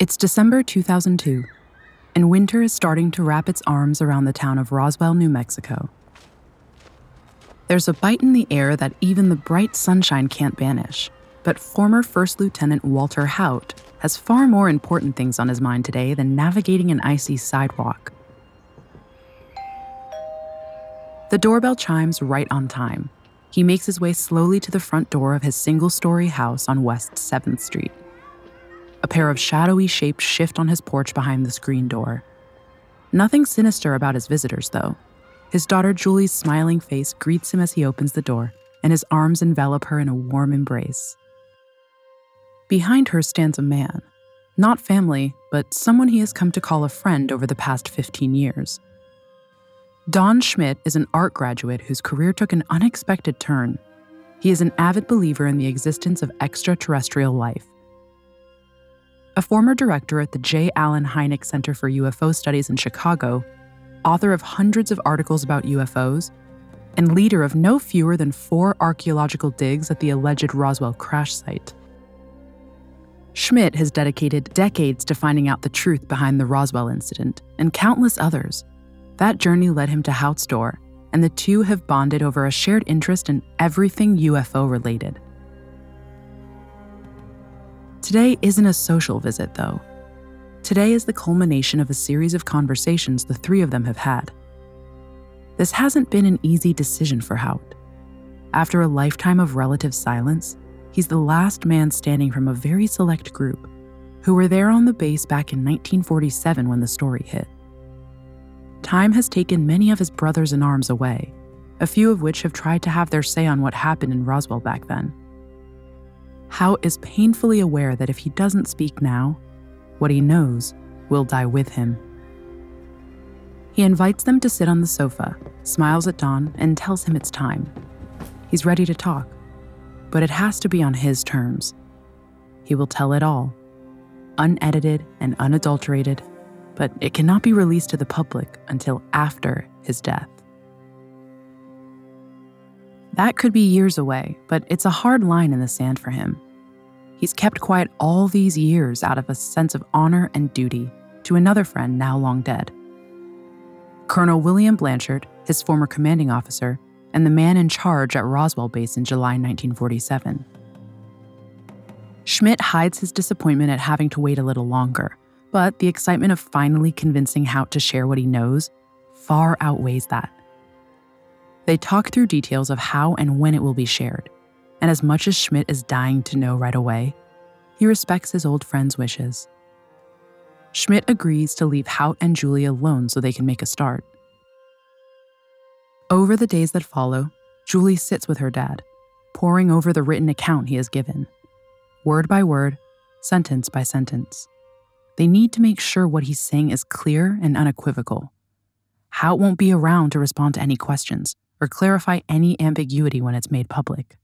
It's December 2002, and winter is starting to wrap its arms around the town of Roswell, New Mexico. There's a bite in the air that even the bright sunshine can't banish, but former First Lieutenant Walter Haut has far more important things on his mind today than navigating an icy sidewalk. The doorbell chimes right on time. He makes his way slowly to the front door of his single story house on West 7th Street. A pair of shadowy shapes shift on his porch behind the screen door. Nothing sinister about his visitors, though. His daughter Julie's smiling face greets him as he opens the door, and his arms envelop her in a warm embrace. Behind her stands a man. Not family, but someone he has come to call a friend over the past 15 years. Don Schmitt is an art graduate whose career took an unexpected turn. He is an avid believer in the existence of extraterrestrial life a former director at the J. Allen Hynek Center for UFO Studies in Chicago, author of hundreds of articles about UFOs, and leader of no fewer than four archaeological digs at the alleged Roswell crash site. Schmitt has dedicated decades to finding out the truth behind the Roswell incident and countless others. That journey led him to Haut's door, and the two have bonded over a shared interest in everything UFO related. Today isn't a social visit, though. Today is the culmination of a series of conversations the three of them have had. This hasn't been an easy decision for Haut. After a lifetime of relative silence, he's the last man standing from a very select group who were there on the base back in 1947 when the story hit. Time has taken many of his brothers in arms away, a few of which have tried to have their say on what happened in Roswell back then. Haut is painfully aware that if he doesn't speak now, what he knows will die with him. He invites them to sit on the sofa, smiles at Don, and tells him it's time. He's ready to talk, but it has to be on his terms. He will tell it all, unedited and unadulterated, but it cannot be released to the public until after his death. That could be years away, but it's a hard line in the sand for him. He's kept quiet all these years out of a sense of honor and duty to another friend now long dead. Colonel William Blanchard, his former commanding officer, and the man in charge at Roswell Base in July 1947. Schmitt hides his disappointment at having to wait a little longer, but the excitement of finally convincing Haut to share what he knows far outweighs that. They talk through details of how and when it will be shared. And as much as Schmitt is dying to know right away, he respects his old friend's wishes. Schmitt agrees to leave Haut and Julie alone so they can make a start. Over the days that follow, Julie sits with her dad, poring over the written account he has given. Word by word, sentence by sentence. They need to make sure what he's saying is clear and unequivocal. Haut won't be around to respond to any questions, or clarify any ambiguity when it's made public.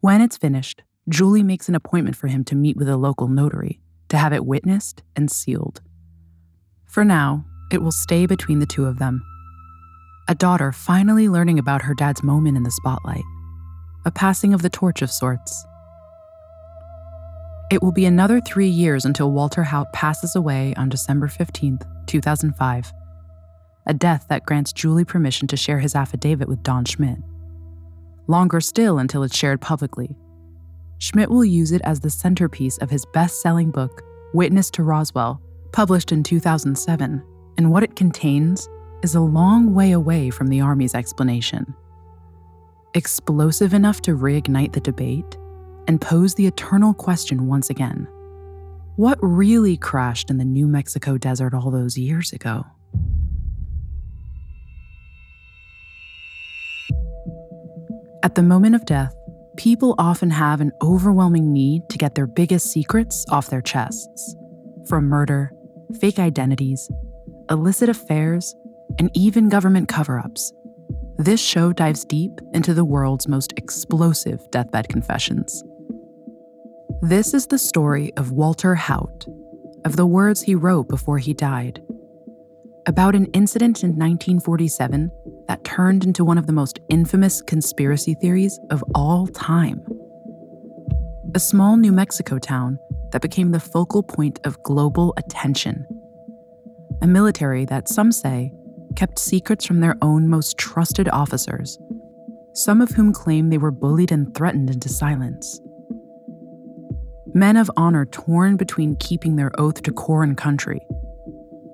When it's finished, Julie makes an appointment for him to meet with a local notary to have it witnessed and sealed. For now, it will stay between the two of them. A daughter finally learning about her dad's moment in the spotlight, a passing of the torch of sorts. It will be another three years until Walter Haut passes away on December 15th, 2005 a death that grants Julie permission to share his affidavit with Don Schmitt. Longer still until it's shared publicly. Schmitt will use it as the centerpiece of his best selling book, Witness to Roswell, published in 2007, and what it contains is a long way away from the Army's explanation. Explosive enough to reignite the debate and pose the eternal question once again what really crashed in the New Mexico desert all those years ago? At the moment of death, people often have an overwhelming need to get their biggest secrets off their chests. From murder, fake identities, illicit affairs, and even government cover ups. This show dives deep into the world's most explosive deathbed confessions. This is the story of Walter Haut, of the words he wrote before he died, about an incident in 1947 that turned into one of the most infamous conspiracy theories of all time. A small New Mexico town that became the focal point of global attention. A military that some say kept secrets from their own most trusted officers, some of whom claim they were bullied and threatened into silence. Men of honor torn between keeping their oath to corps and country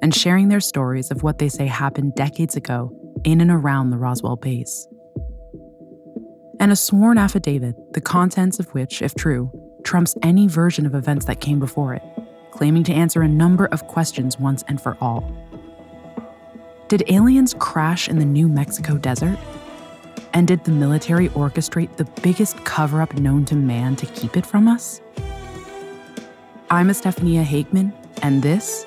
and sharing their stories of what they say happened decades ago in and around the Roswell base. And a sworn affidavit, the contents of which, if true, trumps any version of events that came before it, claiming to answer a number of questions once and for all. Did aliens crash in the New Mexico desert? And did the military orchestrate the biggest cover up known to man to keep it from us? I'm Estefania Hageman, and this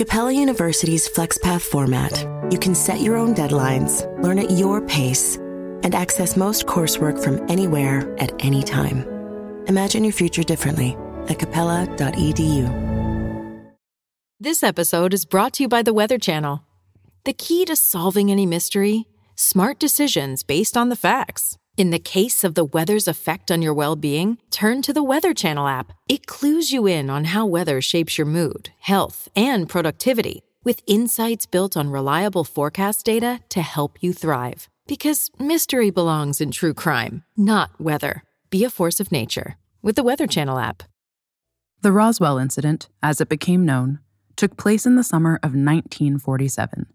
Capella University's FlexPath format, you can set your own deadlines, learn at your pace, and access most coursework from anywhere at any time. Imagine your future differently at capella.edu. This episode is brought to you by the Weather Channel. The key to solving any mystery? Smart decisions based on the facts. In the case of the weather's effect on your well being, turn to the Weather Channel app. It clues you in on how weather shapes your mood, health, and productivity, with insights built on reliable forecast data to help you thrive. Because mystery belongs in true crime, not weather. Be a force of nature with the Weather Channel app. The Roswell incident, as it became known, took place in the summer of 1947.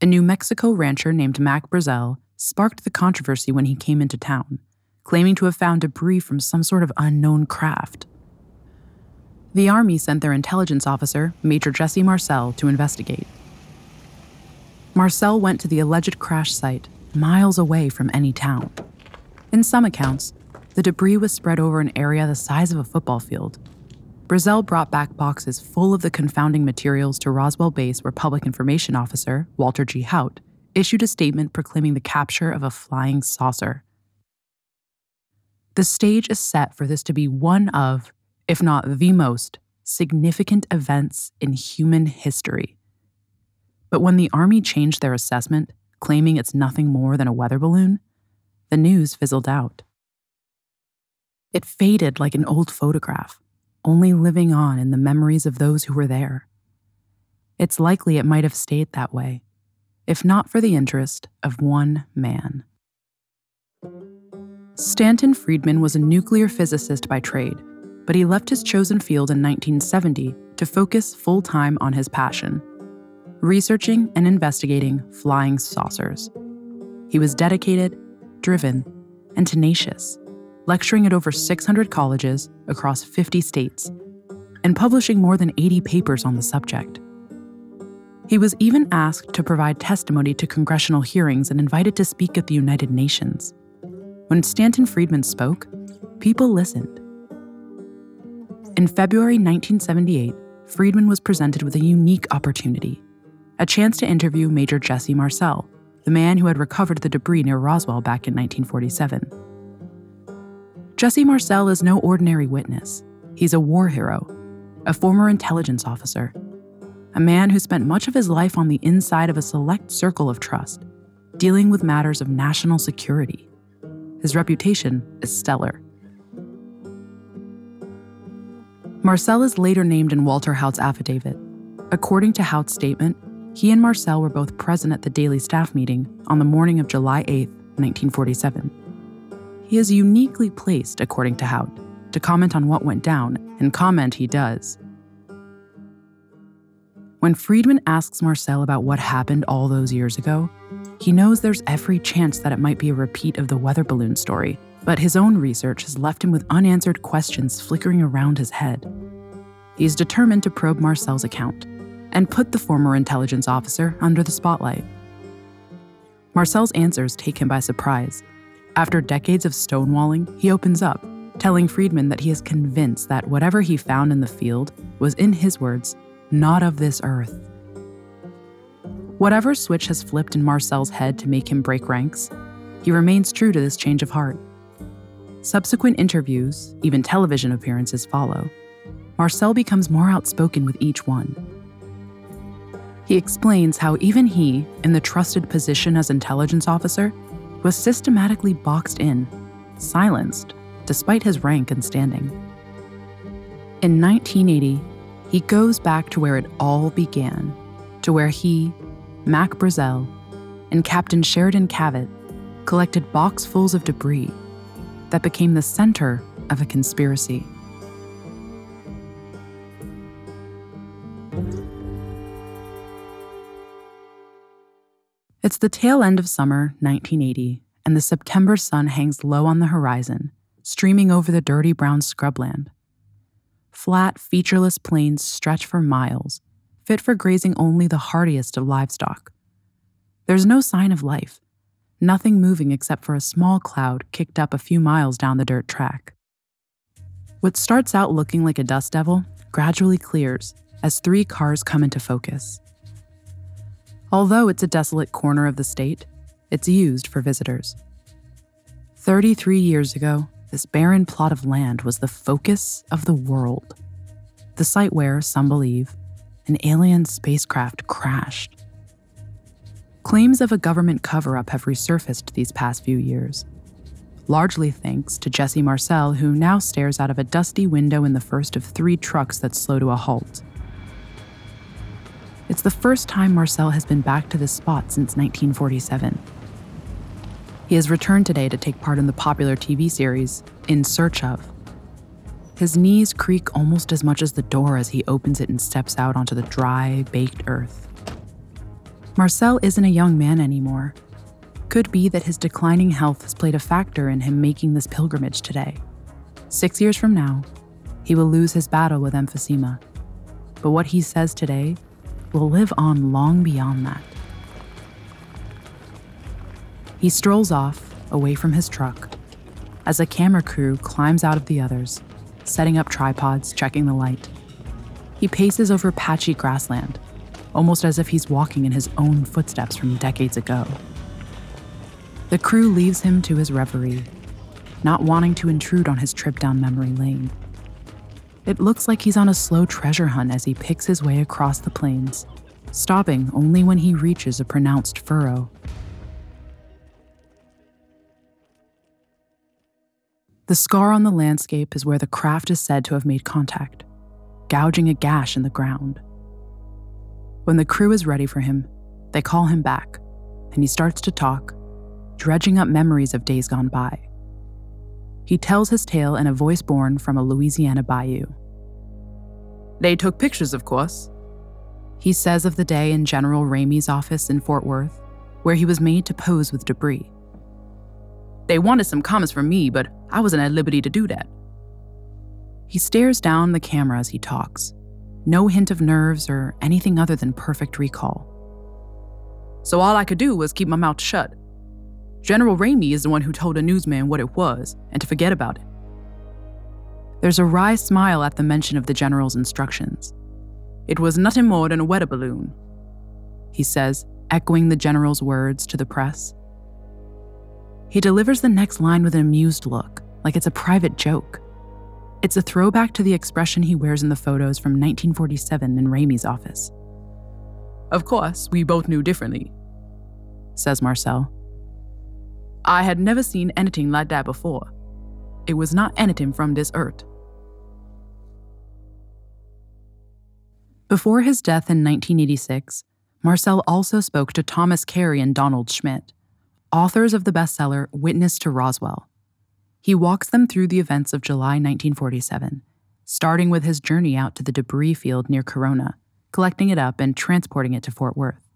A New Mexico rancher named Mac Brazel sparked the controversy when he came into town, claiming to have found debris from some sort of unknown craft. The Army sent their intelligence officer, Major Jesse Marcel, to investigate. Marcel went to the alleged crash site, miles away from any town. In some accounts, the debris was spread over an area the size of a football field, Brazel brought back boxes full of the confounding materials to Roswell Base, where Public Information Officer Walter G. Haut issued a statement proclaiming the capture of a flying saucer. The stage is set for this to be one of, if not the most, significant events in human history. But when the Army changed their assessment, claiming it's nothing more than a weather balloon, the news fizzled out. It faded like an old photograph only living on in the memories of those who were there. It's likely it might have stayed that way, if not for the interest of one man. Stanton Friedman was a nuclear physicist by trade, but he left his chosen field in 1970 to focus full time on his passion researching and investigating flying saucers. He was dedicated, driven, and tenacious lecturing at over 600 colleges across 50 states, and publishing more than 80 papers on the subject. He was even asked to provide testimony to congressional hearings and invited to speak at the United Nations. When Stanton Friedman spoke, people listened. In February 1978, Friedman was presented with a unique opportunity a chance to interview Major Jesse Marcel, the man who had recovered the debris near Roswell back in 1947. Jesse Marcel is no ordinary witness. He's a war hero, a former intelligence officer, a man who spent much of his life on the inside of a select circle of trust, dealing with matters of national security. His reputation is stellar. Marcel is later named in Walter Haut's affidavit. According to Haut's statement, he and Marcel were both present at the daily staff meeting on the morning of July 8, 1947. He is uniquely placed, according to Haut, to comment on what went down, and comment he does. When Friedman asks Marcel about what happened all those years ago, he knows there's every chance that it might be a repeat of the weather balloon story, but his own research has left him with unanswered questions flickering around his head. He's determined to probe Marcel's account and put the former intelligence officer under the spotlight. Marcel's answers take him by surprise After decades of stonewalling, he opens up, telling Friedman that he is convinced that whatever he found in the field was, in his words, not of this earth. Whatever switch has flipped in Marcel's head to make him break ranks, he remains true to this change of heart. Subsequent interviews, even television appearances, follow. Marcel becomes more outspoken with each one. He explains how even he, in the trusted position as intelligence officer, was systematically boxed in, silenced, despite his rank and standing. In 1980, he goes back to where it all began, to where he, Mac Brazel, and Captain Sheridan Cavitt collected boxfuls of debris that became the center of a conspiracy. It's the tail end of summer 1980, and the September sun hangs low on the horizon, streaming over the dirty brown scrubland. Flat, featureless plains stretch for miles, fit for grazing only the hardiest of livestock. There's no sign of life, nothing moving except for a small cloud kicked up a few miles down the dirt track. What starts out looking like a dust devil gradually clears as three cars come into focus. Although it's a desolate corner of the state, it's used for visitors. 33 years ago, this barren plot of land was the focus of the world. The site where, some believe, an alien spacecraft crashed. Claims of a government cover up have resurfaced these past few years, largely thanks to Jesse Marcel, who now stares out of a dusty window in the first of three trucks that slow to a halt. It's the first time Marcel has been back to this spot since 1947. He has returned today to take part in the popular TV series In Search of. His knees creak almost as much as the door as he opens it and steps out onto the dry, baked earth. Marcel isn't a young man anymore. Could be that his declining health has played a factor in him making this pilgrimage today. Six years from now, he will lose his battle with emphysema. But what he says today will live on long beyond that. He strolls off, away from his truck, as a camera crew climbs out of the others, setting up tripods, checking the light. He paces over patchy grassland, almost as if he's walking in his own footsteps from decades ago. The crew leaves him to his reverie, not wanting to intrude on his trip down memory lane. It looks like he's on a slow treasure hunt as he picks his way across the plains, stopping only when he reaches a pronounced furrow. The scar on the landscape is where the craft is said to have made contact, gouging a gash in the ground. When the crew is ready for him, they call him back, and he starts to talk, dredging up memories of days gone by. He tells his tale in a voice born from a Louisiana bayou. They took pictures, of course. He says of the day in General Ramey's office in Fort Worth, where he was made to pose with debris. They wanted some comments from me, but I wasn't at liberty to do that. He stares down the camera as he talks, no hint of nerves or anything other than perfect recall. So all I could do was keep my mouth shut. General Ramey is the one who told a newsman what it was and to forget about it. There's a wry smile at the mention of the general's instructions. It was nothing more than a weather balloon, he says, echoing the general's words to the press. He delivers the next line with an amused look, like it's a private joke. It's a throwback to the expression he wears in the photos from 1947 in Ramey's office. Of course, we both knew differently, says Marcel. I had never seen anything like that before. It was not anything from this earth. Before his death in 1986, Marcel also spoke to Thomas Carey and Donald Schmitt, authors of the bestseller Witness to Roswell. He walks them through the events of July 1947, starting with his journey out to the debris field near Corona, collecting it up and transporting it to Fort Worth.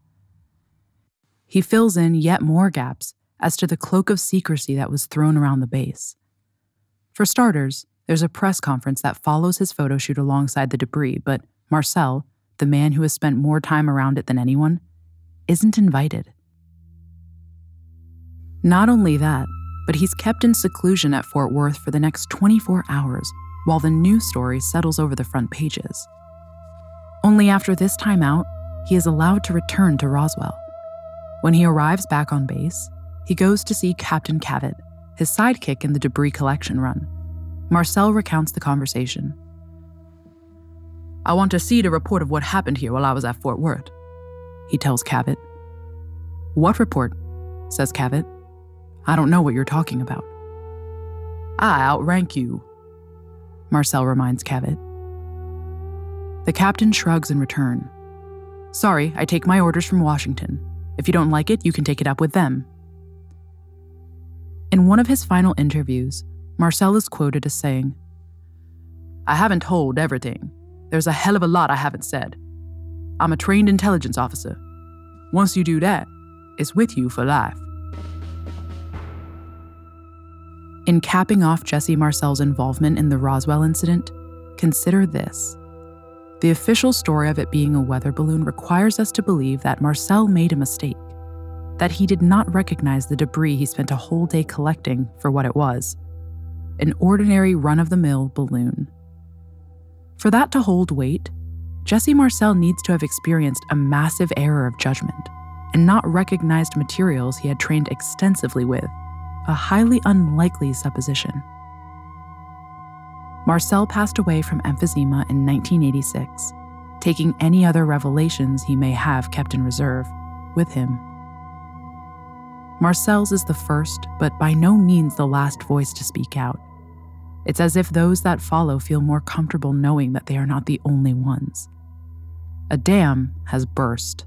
He fills in yet more gaps as to the cloak of secrecy that was thrown around the base. For starters, there's a press conference that follows his photo shoot alongside the debris, but Marcel, the man who has spent more time around it than anyone, isn't invited. Not only that, but he's kept in seclusion at Fort Worth for the next 24 hours while the new story settles over the front pages. Only after this time out, he is allowed to return to Roswell. When he arrives back on base, he goes to see Captain Cavitt, his sidekick in the debris collection run. Marcel recounts the conversation. I want to see the report of what happened here while I was at Fort Worth, he tells Cavitt. What report? says Cavitt. I don't know what you're talking about. I outrank you, Marcel reminds Cavitt. The captain shrugs in return. Sorry, I take my orders from Washington. If you don't like it, you can take it up with them. In one of his final interviews, Marcel is quoted as saying, I haven't told everything. There's a hell of a lot I haven't said. I'm a trained intelligence officer. Once you do that, it's with you for life. In capping off Jesse Marcel's involvement in the Roswell incident, consider this. The official story of it being a weather balloon requires us to believe that Marcel made a mistake, that he did not recognize the debris he spent a whole day collecting for what it was an ordinary run of the mill balloon. For that to hold weight, Jesse Marcel needs to have experienced a massive error of judgment and not recognized materials he had trained extensively with, a highly unlikely supposition. Marcel passed away from emphysema in 1986, taking any other revelations he may have kept in reserve with him. Marcel's is the first, but by no means the last voice to speak out. It's as if those that follow feel more comfortable knowing that they are not the only ones. A dam has burst.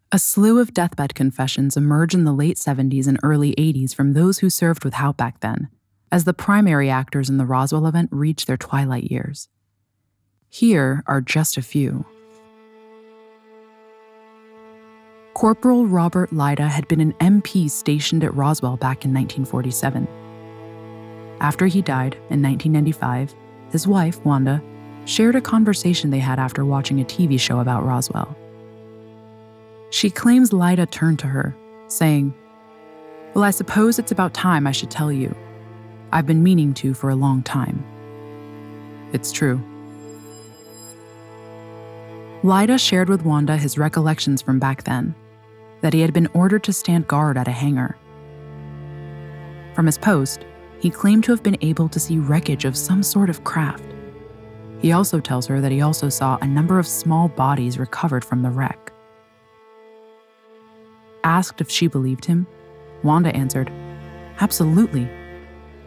A slew of deathbed confessions emerge in the late 70s and early 80s from those who served with Haut back then, as the primary actors in the Roswell event reach their twilight years. Here are just a few. Corporal Robert Lyda had been an MP stationed at Roswell back in 1947. After he died in 1995, his wife, Wanda, shared a conversation they had after watching a TV show about Roswell. She claims Lyda turned to her, saying, Well, I suppose it's about time I should tell you. I've been meaning to for a long time. It's true. Lyda shared with Wanda his recollections from back then that he had been ordered to stand guard at a hangar. From his post, he claimed to have been able to see wreckage of some sort of craft. He also tells her that he also saw a number of small bodies recovered from the wreck. Asked if she believed him, Wanda answered, Absolutely.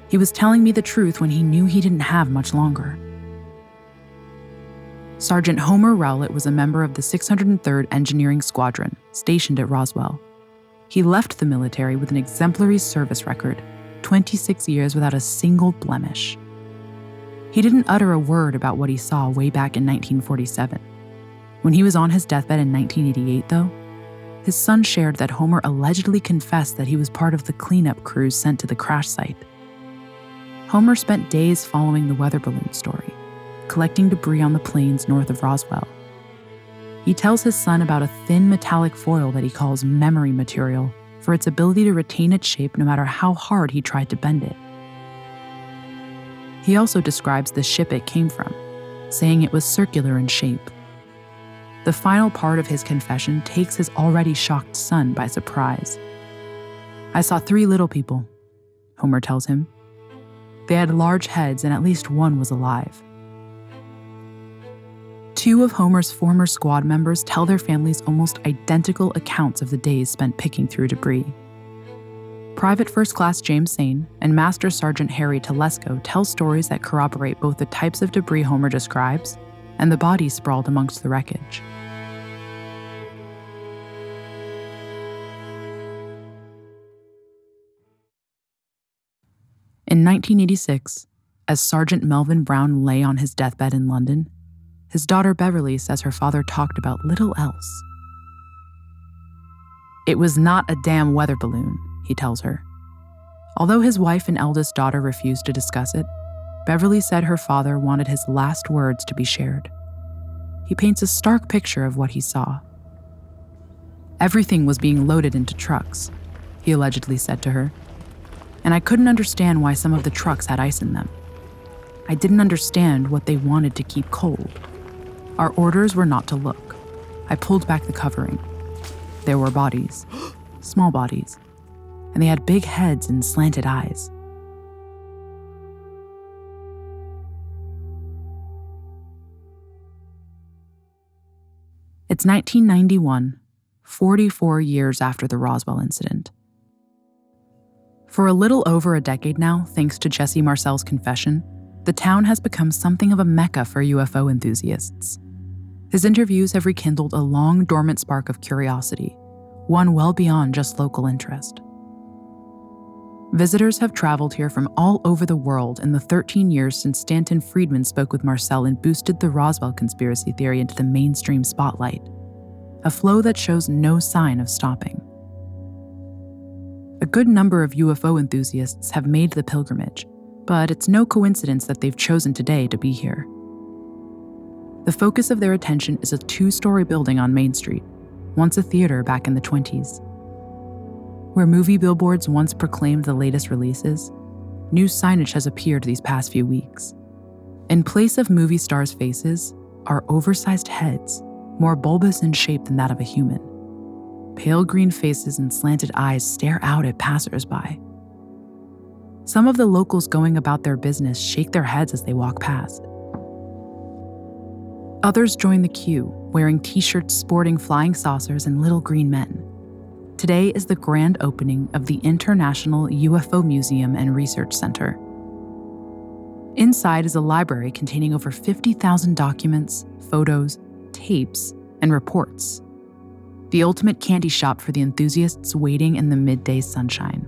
He was telling me the truth when he knew he didn't have much longer. Sergeant Homer Rowlett was a member of the 603rd Engineering Squadron, stationed at Roswell. He left the military with an exemplary service record 26 years without a single blemish. He didn't utter a word about what he saw way back in 1947. When he was on his deathbed in 1988, though, his son shared that Homer allegedly confessed that he was part of the cleanup crews sent to the crash site. Homer spent days following the weather balloon story, collecting debris on the plains north of Roswell. He tells his son about a thin metallic foil that he calls memory material for its ability to retain its shape no matter how hard he tried to bend it. He also describes the ship it came from, saying it was circular in shape. The final part of his confession takes his already shocked son by surprise. I saw three little people, Homer tells him. They had large heads, and at least one was alive. Two of Homer's former squad members tell their families almost identical accounts of the days spent picking through debris. Private First Class James Sane and Master Sergeant Harry Telesco tell stories that corroborate both the types of debris Homer describes and the bodies sprawled amongst the wreckage. In 1986, as Sergeant Melvin Brown lay on his deathbed in London, his daughter Beverly says her father talked about little else. It was not a damn weather balloon, he tells her. Although his wife and eldest daughter refused to discuss it, Beverly said her father wanted his last words to be shared. He paints a stark picture of what he saw. Everything was being loaded into trucks, he allegedly said to her and I couldn't understand why some of the trucks had ice in them. I didn't understand what they wanted to keep cold. Our orders were not to look. I pulled back the covering. There were bodies, small bodies, and they had big heads and slanted eyes. It's 1991, 44 years after the Roswell incident. For a little over a decade now, thanks to Jesse Marcel's confession, the town has become something of a mecca for UFO enthusiasts. His interviews have rekindled a long dormant spark of curiosity, one well beyond just local interest. Visitors have traveled here from all over the world in the 13 years since Stanton Friedman spoke with Marcel and boosted the Roswell conspiracy theory into the mainstream spotlight, a flow that shows no sign of stopping. A good number of UFO enthusiasts have made the pilgrimage, but it's no coincidence that they've chosen today to be here. The focus of their attention is a two story building on Main Street, once a theater back in the 20s. Where movie billboards once proclaimed the latest releases, new signage has appeared these past few weeks. In place of movie stars' faces are oversized heads, more bulbous in shape than that of a human. Pale green faces and slanted eyes stare out at passersby. Some of the locals going about their business shake their heads as they walk past. Others join the queue, wearing t shirts sporting flying saucers and little green men. Today is the grand opening of the International UFO Museum and Research Center. Inside is a library containing over 50,000 documents, photos, tapes, and reports the ultimate candy shop for the enthusiasts waiting in the midday sunshine.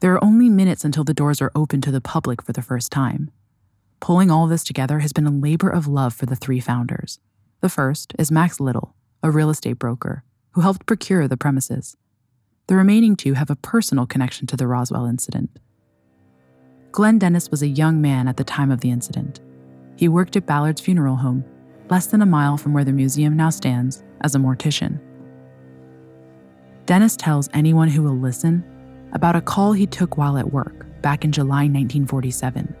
There are only minutes until the doors are open to the public for the first time. Pulling all this together has been a labor of love for the three founders. The first is Max Littell, a real estate broker, who helped procure the premises. The remaining two have a personal connection to the Roswell incident. Glenn Dennis was a young man at the time of the incident. He worked at Ballard's funeral home less than a mile from where the museum now stands, as a mortician. Dennis tells anyone who will listen about a call he took while at work back in July 1947.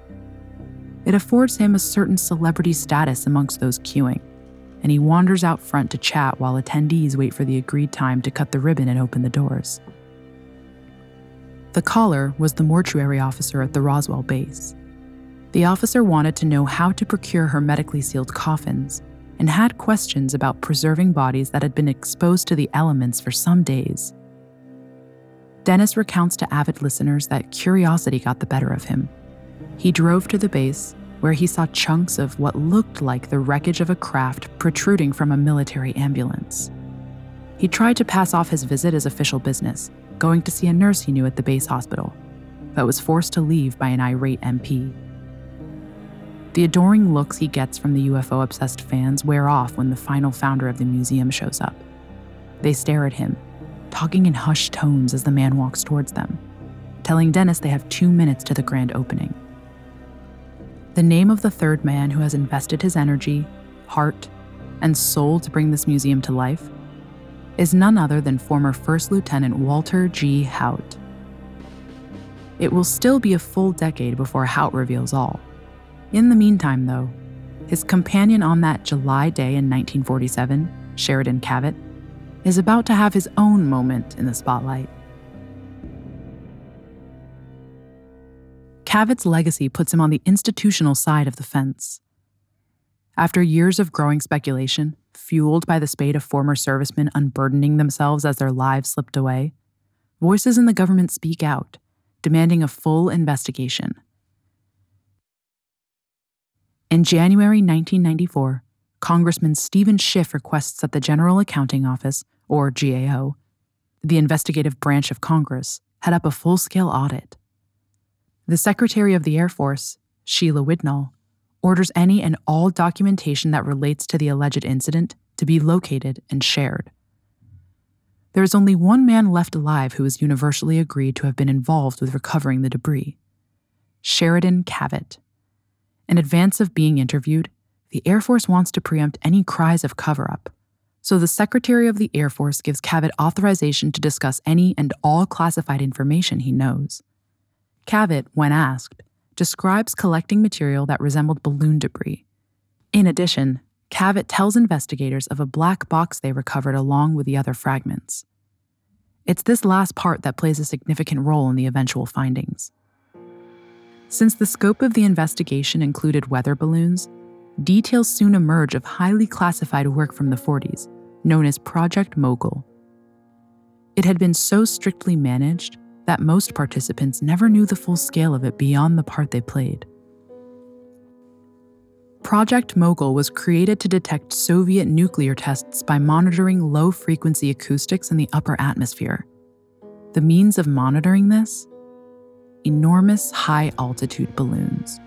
It affords him a certain celebrity status amongst those queuing, and he wanders out front to chat while attendees wait for the agreed time to cut the ribbon and open the doors. The caller was the mortuary officer at the Roswell base. The officer wanted to know how to procure hermetically sealed coffins and had questions about preserving bodies that had been exposed to the elements for some days. Dennis recounts to avid listeners that curiosity got the better of him. He drove to the base, where he saw chunks of what looked like the wreckage of a craft protruding from a military ambulance. He tried to pass off his visit as official business, going to see a nurse he knew at the base hospital, but was forced to leave by an irate MP. The adoring looks he gets from the UFO obsessed fans wear off when the final founder of the museum shows up. They stare at him, talking in hushed tones as the man walks towards them, telling Dennis they have two minutes to the grand opening. The name of the third man who has invested his energy, heart, and soul to bring this museum to life is none other than former First Lieutenant Walter G. Haut. It will still be a full decade before Haut reveals all. In the meantime, though, his companion on that July day in 1947, Sheridan Cavitt, is about to have his own moment in the spotlight. Cavitt's legacy puts him on the institutional side of the fence. After years of growing speculation, fueled by the spate of former servicemen unburdening themselves as their lives slipped away, voices in the government speak out, demanding a full investigation. In January 1994, Congressman Steven Schiff requests that the General Accounting Office, or GAO, the investigative branch of Congress, head up a full scale audit. The Secretary of the Air Force, Sheila Widnall, orders any and all documentation that relates to the alleged incident to be located and shared. There is only one man left alive who is universally agreed to have been involved with recovering the debris Sheridan Cavitt. In advance of being interviewed, the Air Force wants to preempt any cries of cover up. So the Secretary of the Air Force gives Cavitt authorization to discuss any and all classified information he knows. Cavitt, when asked, describes collecting material that resembled balloon debris. In addition, Cavitt tells investigators of a black box they recovered along with the other fragments. It's this last part that plays a significant role in the eventual findings. Since the scope of the investigation included weather balloons, details soon emerge of highly classified work from the 40s, known as Project Mogul. It had been so strictly managed that most participants never knew the full scale of it beyond the part they played. Project Mogul was created to detect Soviet nuclear tests by monitoring low frequency acoustics in the upper atmosphere. The means of monitoring this? Enormous high altitude balloons.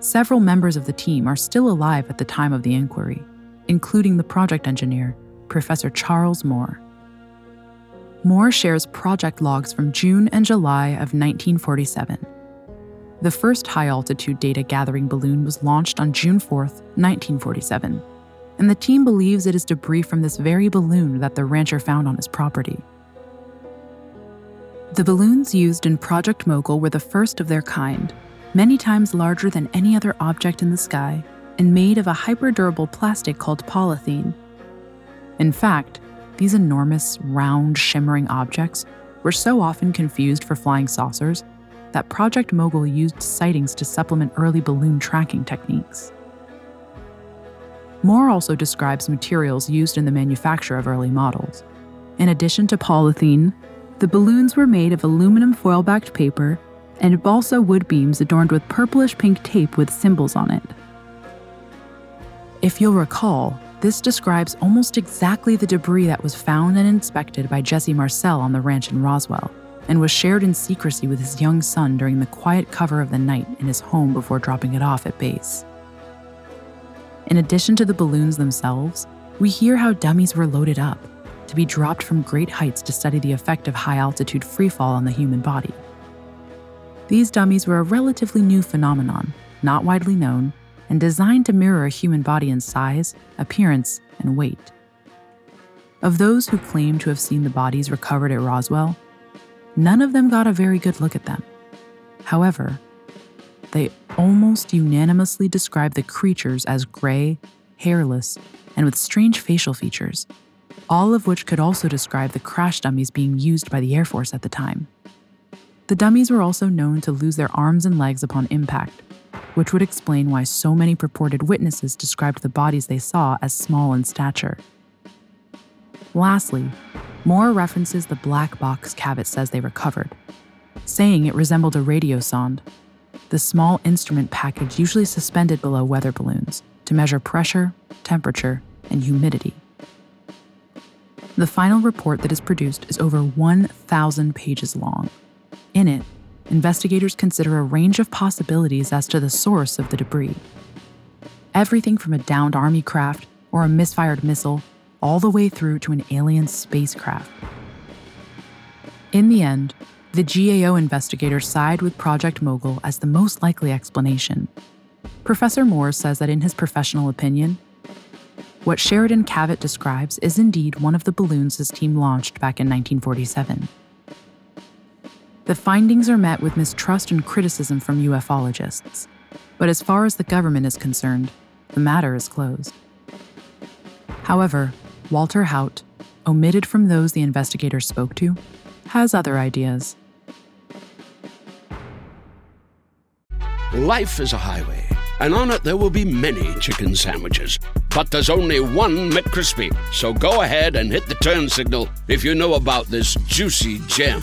Several members of the team are still alive at the time of the inquiry, including the project engineer, Professor Charles Moore. Moore shares project logs from June and July of 1947. The first high altitude data gathering balloon was launched on June 4, 1947, and the team believes it is debris from this very balloon that the rancher found on his property. The balloons used in Project Mogul were the first of their kind many times larger than any other object in the sky, and made of a hyperdurable plastic called polythene. In fact, these enormous, round, shimmering objects were so often confused for flying saucers that Project Mogul used sightings to supplement early balloon tracking techniques. Moore also describes materials used in the manufacture of early models. In addition to polythene, the balloons were made of aluminum foil backed paper and balsa wood beams adorned with purplish pink tape with symbols on it. If you'll recall, this describes almost exactly the debris that was found and inspected by Jesse Marcel on the ranch in Roswell, and was shared in secrecy with his young son during the quiet cover of the night in his home before dropping it off at base. In addition to the balloons themselves, we hear how dummies were loaded up to be dropped from great heights to study the effect of high altitude freefall on the human body. These dummies were a relatively new phenomenon, not widely known, and designed to mirror a human body in size, appearance, and weight. Of those who claim to have seen the bodies recovered at Roswell, none of them got a very good look at them. However, they almost unanimously describe the creatures as gray, hairless, and with strange facial features, all of which could also describe the crash dummies being used by the Air Force at the time. The dummies were also known to lose their arms and legs upon impact, which would explain why so many purported witnesses described the bodies they saw as small in stature. Lastly, Moore references the black box Cavitt says they recovered, saying it resembled a radio sonde, the small instrument package usually suspended below weather balloons to measure pressure, temperature, and humidity. The final report that is produced is over 1,000 pages long in it, investigators consider a range of possibilities as to the source of the debris. Everything from a downed Army craft or a misfired missile, all the way through to an alien spacecraft. In the end, the GAO investigators side with Project Mogul as the most likely explanation. Professor Moore says that in his professional opinion, what Sheridan Cavitt describes is indeed one of the balloons his team launched back in 1947. The findings are met with mistrust and criticism from ufologists. But as far as the government is concerned, the matter is closed. However, Walter Haut, omitted from those the investigators spoke to, has other ideas. Life is a highway, and on it there will be many chicken sandwiches. But there's only one McCrispy. So go ahead and hit the turn signal if you know about this juicy gem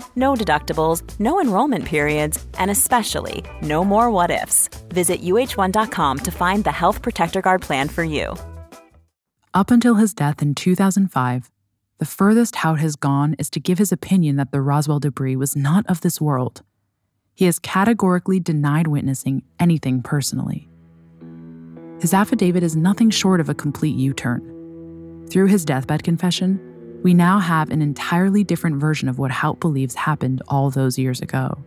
No deductibles, no enrollment periods, and especially no more what ifs. Visit uhone.com to find the Health Protector Guard plan for you. Up until his death in 2005, the furthest Haut has gone is to give his opinion that the Roswell debris was not of this world. He has categorically denied witnessing anything personally. His affidavit is nothing short of a complete U turn. Through his deathbed confession, we now have an entirely different version of what Haut believes happened all those years ago.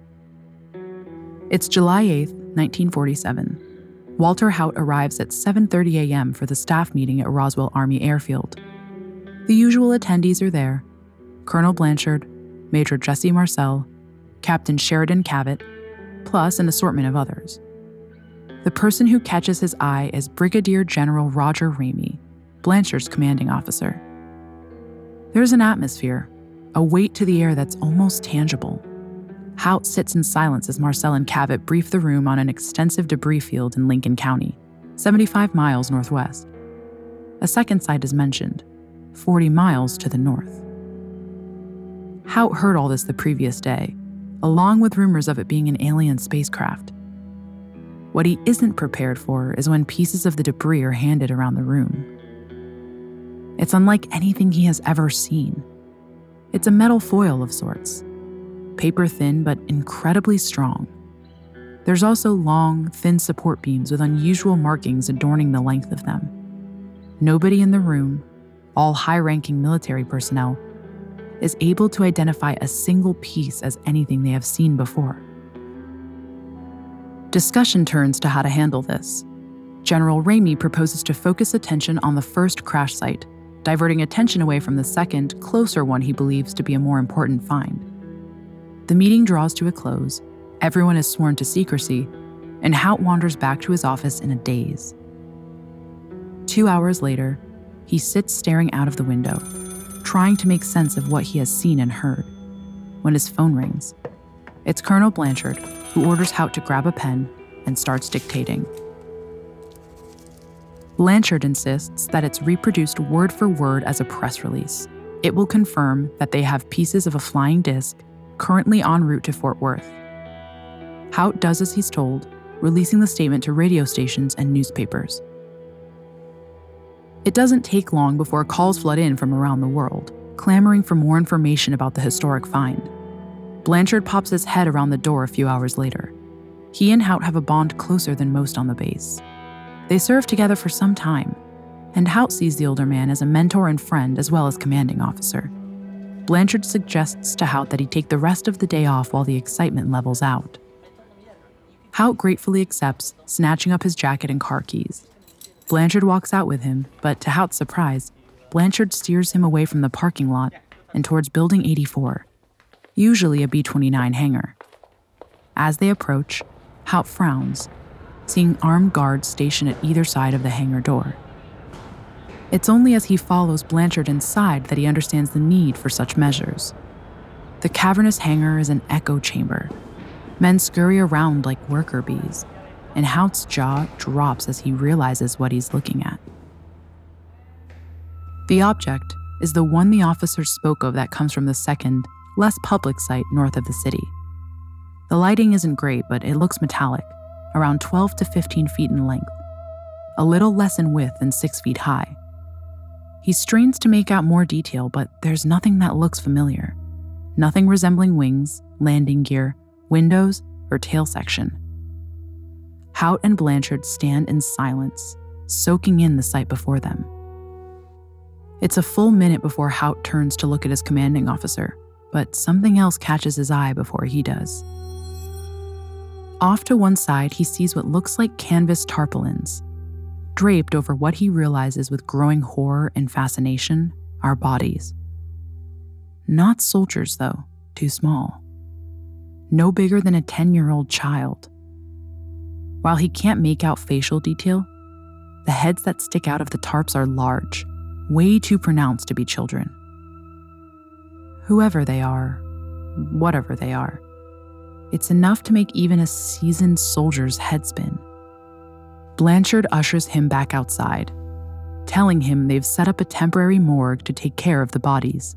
It's July 8, 1947. Walter Haut arrives at 7:30 a.m. for the staff meeting at Roswell Army Airfield. The usual attendees are there: Colonel Blanchard, Major Jesse Marcel, Captain Sheridan Cavitt, plus an assortment of others. The person who catches his eye is Brigadier General Roger Ramey, Blanchard's commanding officer. There's an atmosphere, a weight to the air that's almost tangible. Haut sits in silence as Marcel and Cavitt brief the room on an extensive debris field in Lincoln County, 75 miles northwest. A second site is mentioned, 40 miles to the north. Haut heard all this the previous day, along with rumors of it being an alien spacecraft. What he isn't prepared for is when pieces of the debris are handed around the room. It's unlike anything he has ever seen. It's a metal foil of sorts, paper thin but incredibly strong. There's also long, thin support beams with unusual markings adorning the length of them. Nobody in the room, all high ranking military personnel, is able to identify a single piece as anything they have seen before. Discussion turns to how to handle this. General Ramey proposes to focus attention on the first crash site, diverting attention away from the second, closer one he believes to be a more important find. The meeting draws to a close, everyone is sworn to secrecy, and Haut wanders back to his office in a daze. Two hours later, he sits staring out of the window, trying to make sense of what he has seen and heard, when his phone rings. It's Colonel Blanchard, who orders Haut to grab a pen and starts dictating. Blanchard insists that it's reproduced word for word as a press release. It will confirm that they have pieces of a flying disc currently en route to Fort Worth. Haut does as he's told, releasing the statement to radio stations and newspapers. It doesn't take long before calls flood in from around the world, clamoring for more information about the historic find. Blanchard pops his head around the door a few hours later. He and Haut have a bond closer than most on the base. They serve together for some time, and Haut sees the older man as a mentor and friend as well as commanding officer. Blanchard suggests to Haut that he take the rest of the day off while the excitement levels out. Haut gratefully accepts, snatching up his jacket and car keys. Blanchard walks out with him, but to Haut's surprise, Blanchard steers him away from the parking lot and towards Building 84, usually a B 29 hangar. As they approach, Haut frowns, seeing armed guards stationed at either side of the hangar door. It's only as he follows Blanchard inside that he understands the need for such measures. The cavernous hangar is an echo chamber. Men scurry around like worker bees, and Haut's jaw drops as he realizes what he's looking at. The object is the one the officers spoke of that comes from the second, less public site north of the city. The lighting isn't great, but it looks metallic, around 12 to 15 feet in length, a little less in width and 6 feet high. He strains to make out more detail, but there's nothing that looks familiar. Nothing resembling wings, landing gear, windows, or tail section. Haut and Blanchard stand in silence, soaking in the sight before them. It's a full minute before Haut turns to look at his commanding officer, but something else catches his eye before he does. Off to one side, he sees what looks like canvas tarpaulins. Draped over what he realizes with growing horror and fascination are bodies. Not soldiers, though, too small. No bigger than a 10 year old child. While he can't make out facial detail, the heads that stick out of the tarps are large, way too pronounced to be children. Whoever they are, whatever they are, it's enough to make even a seasoned soldier's head spin. Blanchard ushers him back outside, telling him they've set up a temporary morgue to take care of the bodies.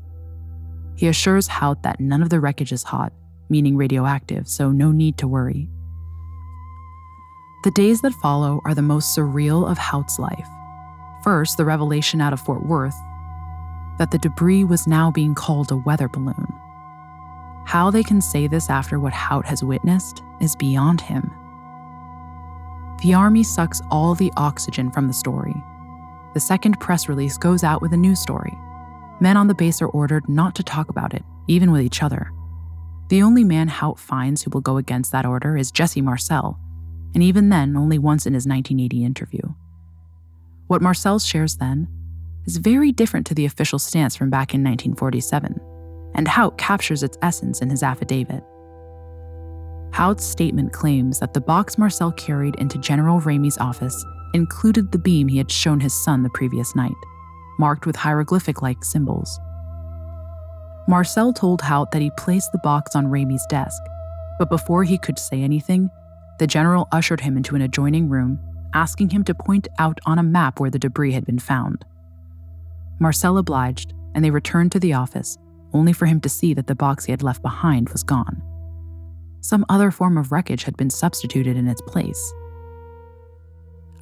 He assures Haut that none of the wreckage is hot, meaning radioactive, so no need to worry. The days that follow are the most surreal of Haut's life. First, the revelation out of Fort Worth that the debris was now being called a weather balloon. How they can say this after what Haut has witnessed is beyond him. The Army sucks all the oxygen from the story. The second press release goes out with a new story. Men on the base are ordered not to talk about it, even with each other. The only man Haut finds who will go against that order is Jesse Marcel, and even then, only once in his 1980 interview. What Marcel shares then is very different to the official stance from back in 1947, and Haut captures its essence in his affidavit. Haut's statement claims that the box Marcel carried into General Ramey's office included the beam he had shown his son the previous night, marked with hieroglyphic like symbols. Marcel told Haut that he placed the box on Ramey's desk, but before he could say anything, the general ushered him into an adjoining room asking him to point out on a map where the debris had been found. Marcel obliged, and they returned to the office, only for him to see that the box he had left behind was gone. Some other form of wreckage had been substituted in its place.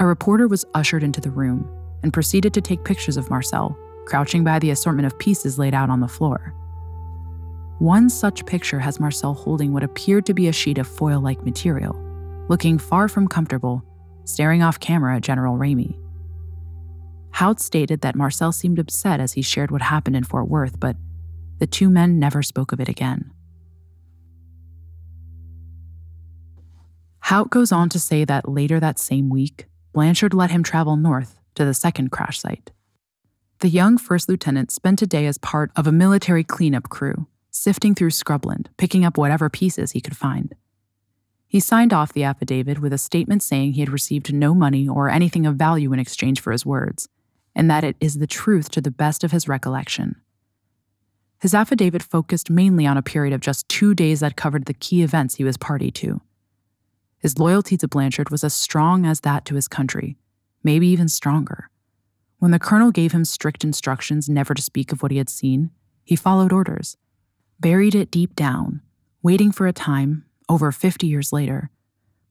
A reporter was ushered into the room and proceeded to take pictures of Marcel, crouching by the assortment of pieces laid out on the floor. One such picture has Marcel holding what appeared to be a sheet of foil like material, looking far from comfortable staring off camera at General Ramey. Haut stated that Marcel seemed upset as he shared what happened in Fort Worth, but the two men never spoke of it again. Haut goes on to say that later that same week, Blanchard let him travel north to the second crash site. The young first lieutenant spent a day as part of a military cleanup crew, sifting through scrubland, picking up whatever pieces he could find. He signed off the affidavit with a statement saying he had received no money or anything of value in exchange for his words, and that it is the truth to the best of his recollection. His affidavit focused mainly on a period of just two days that covered the key events he was party to. His loyalty to Blanchard was as strong as that to his country, maybe even stronger. When the colonel gave him strict instructions never to speak of what he had seen, he followed orders, buried it deep down, waiting for a time, over 50 years later,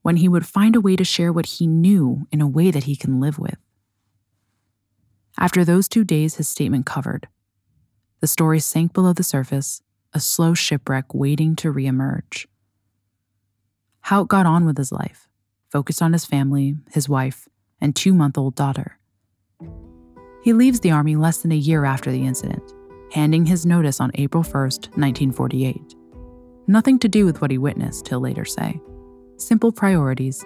when he would find a way to share what he knew in a way that he can live with. After those two days, his statement covered. The story sank below the surface, a slow shipwreck waiting to reemerge. Haut got on with his life, focused on his family, his wife, and two month old daughter. He leaves the Army less than a year after the incident, handing his notice on April 1st, 1948. Nothing to do with what he witnessed, he'll later say. Simple priorities.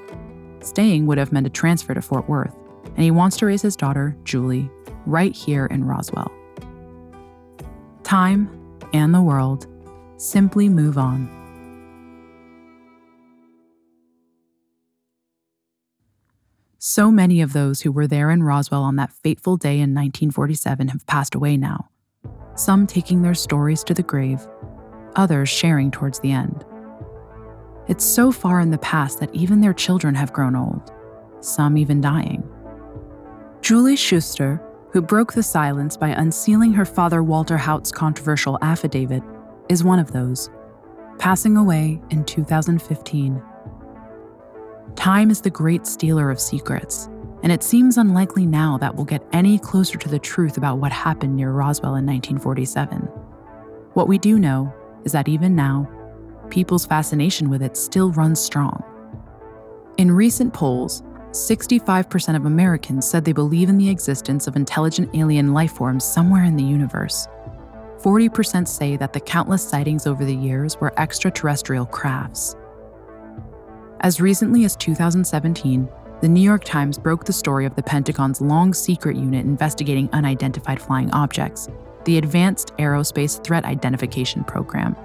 Staying would have meant a transfer to Fort Worth, and he wants to raise his daughter, Julie, right here in Roswell. Time and the world simply move on. So many of those who were there in Roswell on that fateful day in 1947 have passed away now, some taking their stories to the grave others sharing towards the end. It's so far in the past that even their children have grown old, some even dying. Julie Schuster, who broke the silence by unsealing her father Walter Haut's controversial affidavit, is one of those, passing away in 2015. Time is the great stealer of secrets, and it seems unlikely now that we'll get any closer to the truth about what happened near Roswell in 1947. What we do know is that even now, people's fascination with it still runs strong. In recent polls, 65% of Americans said they believe in the existence of intelligent alien life forms somewhere in the universe. 40% say that the countless sightings over the years were extraterrestrial crafts. As recently as 2017, the New York Times broke the story of the Pentagon's long secret unit investigating unidentified flying objects, the Advanced Aerospace Threat Identification Program.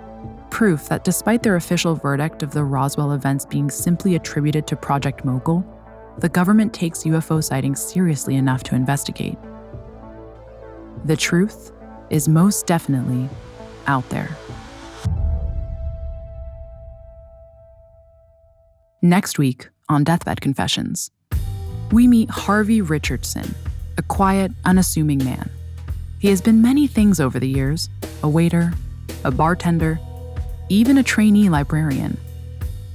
Proof that despite their official verdict of the Roswell events being simply attributed to Project Mogul, the government takes UFO sightings seriously enough to investigate. The truth is most definitely out there. Next week on Deathbed Confessions, we meet Harvey Richardson, a quiet, unassuming man. He has been many things over the years a waiter, a bartender, even a trainee librarian.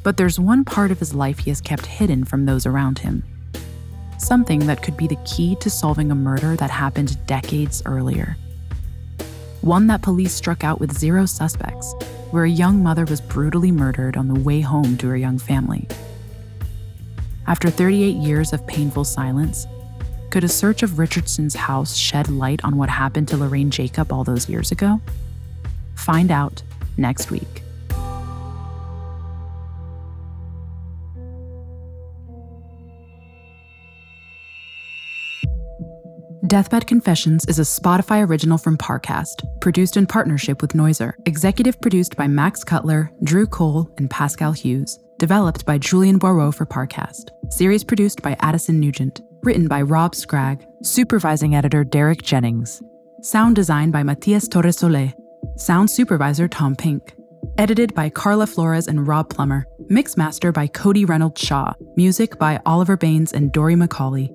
But there's one part of his life he has kept hidden from those around him. Something that could be the key to solving a murder that happened decades earlier. One that police struck out with zero suspects, where a young mother was brutally murdered on the way home to her young family. After 38 years of painful silence, could a search of Richardson's house shed light on what happened to Lorraine Jacob all those years ago? Find out next week. Deathbed Confessions is a Spotify original from Parcast, produced in partnership with Noiser. Executive produced by Max Cutler, Drew Cole, and Pascal Hughes. Developed by Julian Boireau for Parcast. Series produced by Addison Nugent. Written by Rob Scragg. Supervising editor Derek Jennings. Sound design by Matias Torres Soler. Sound supervisor Tom Pink. Edited by Carla Flores and Rob Plummer. Mix master by Cody Reynolds Shaw. Music by Oliver Baines and Dory McCauley.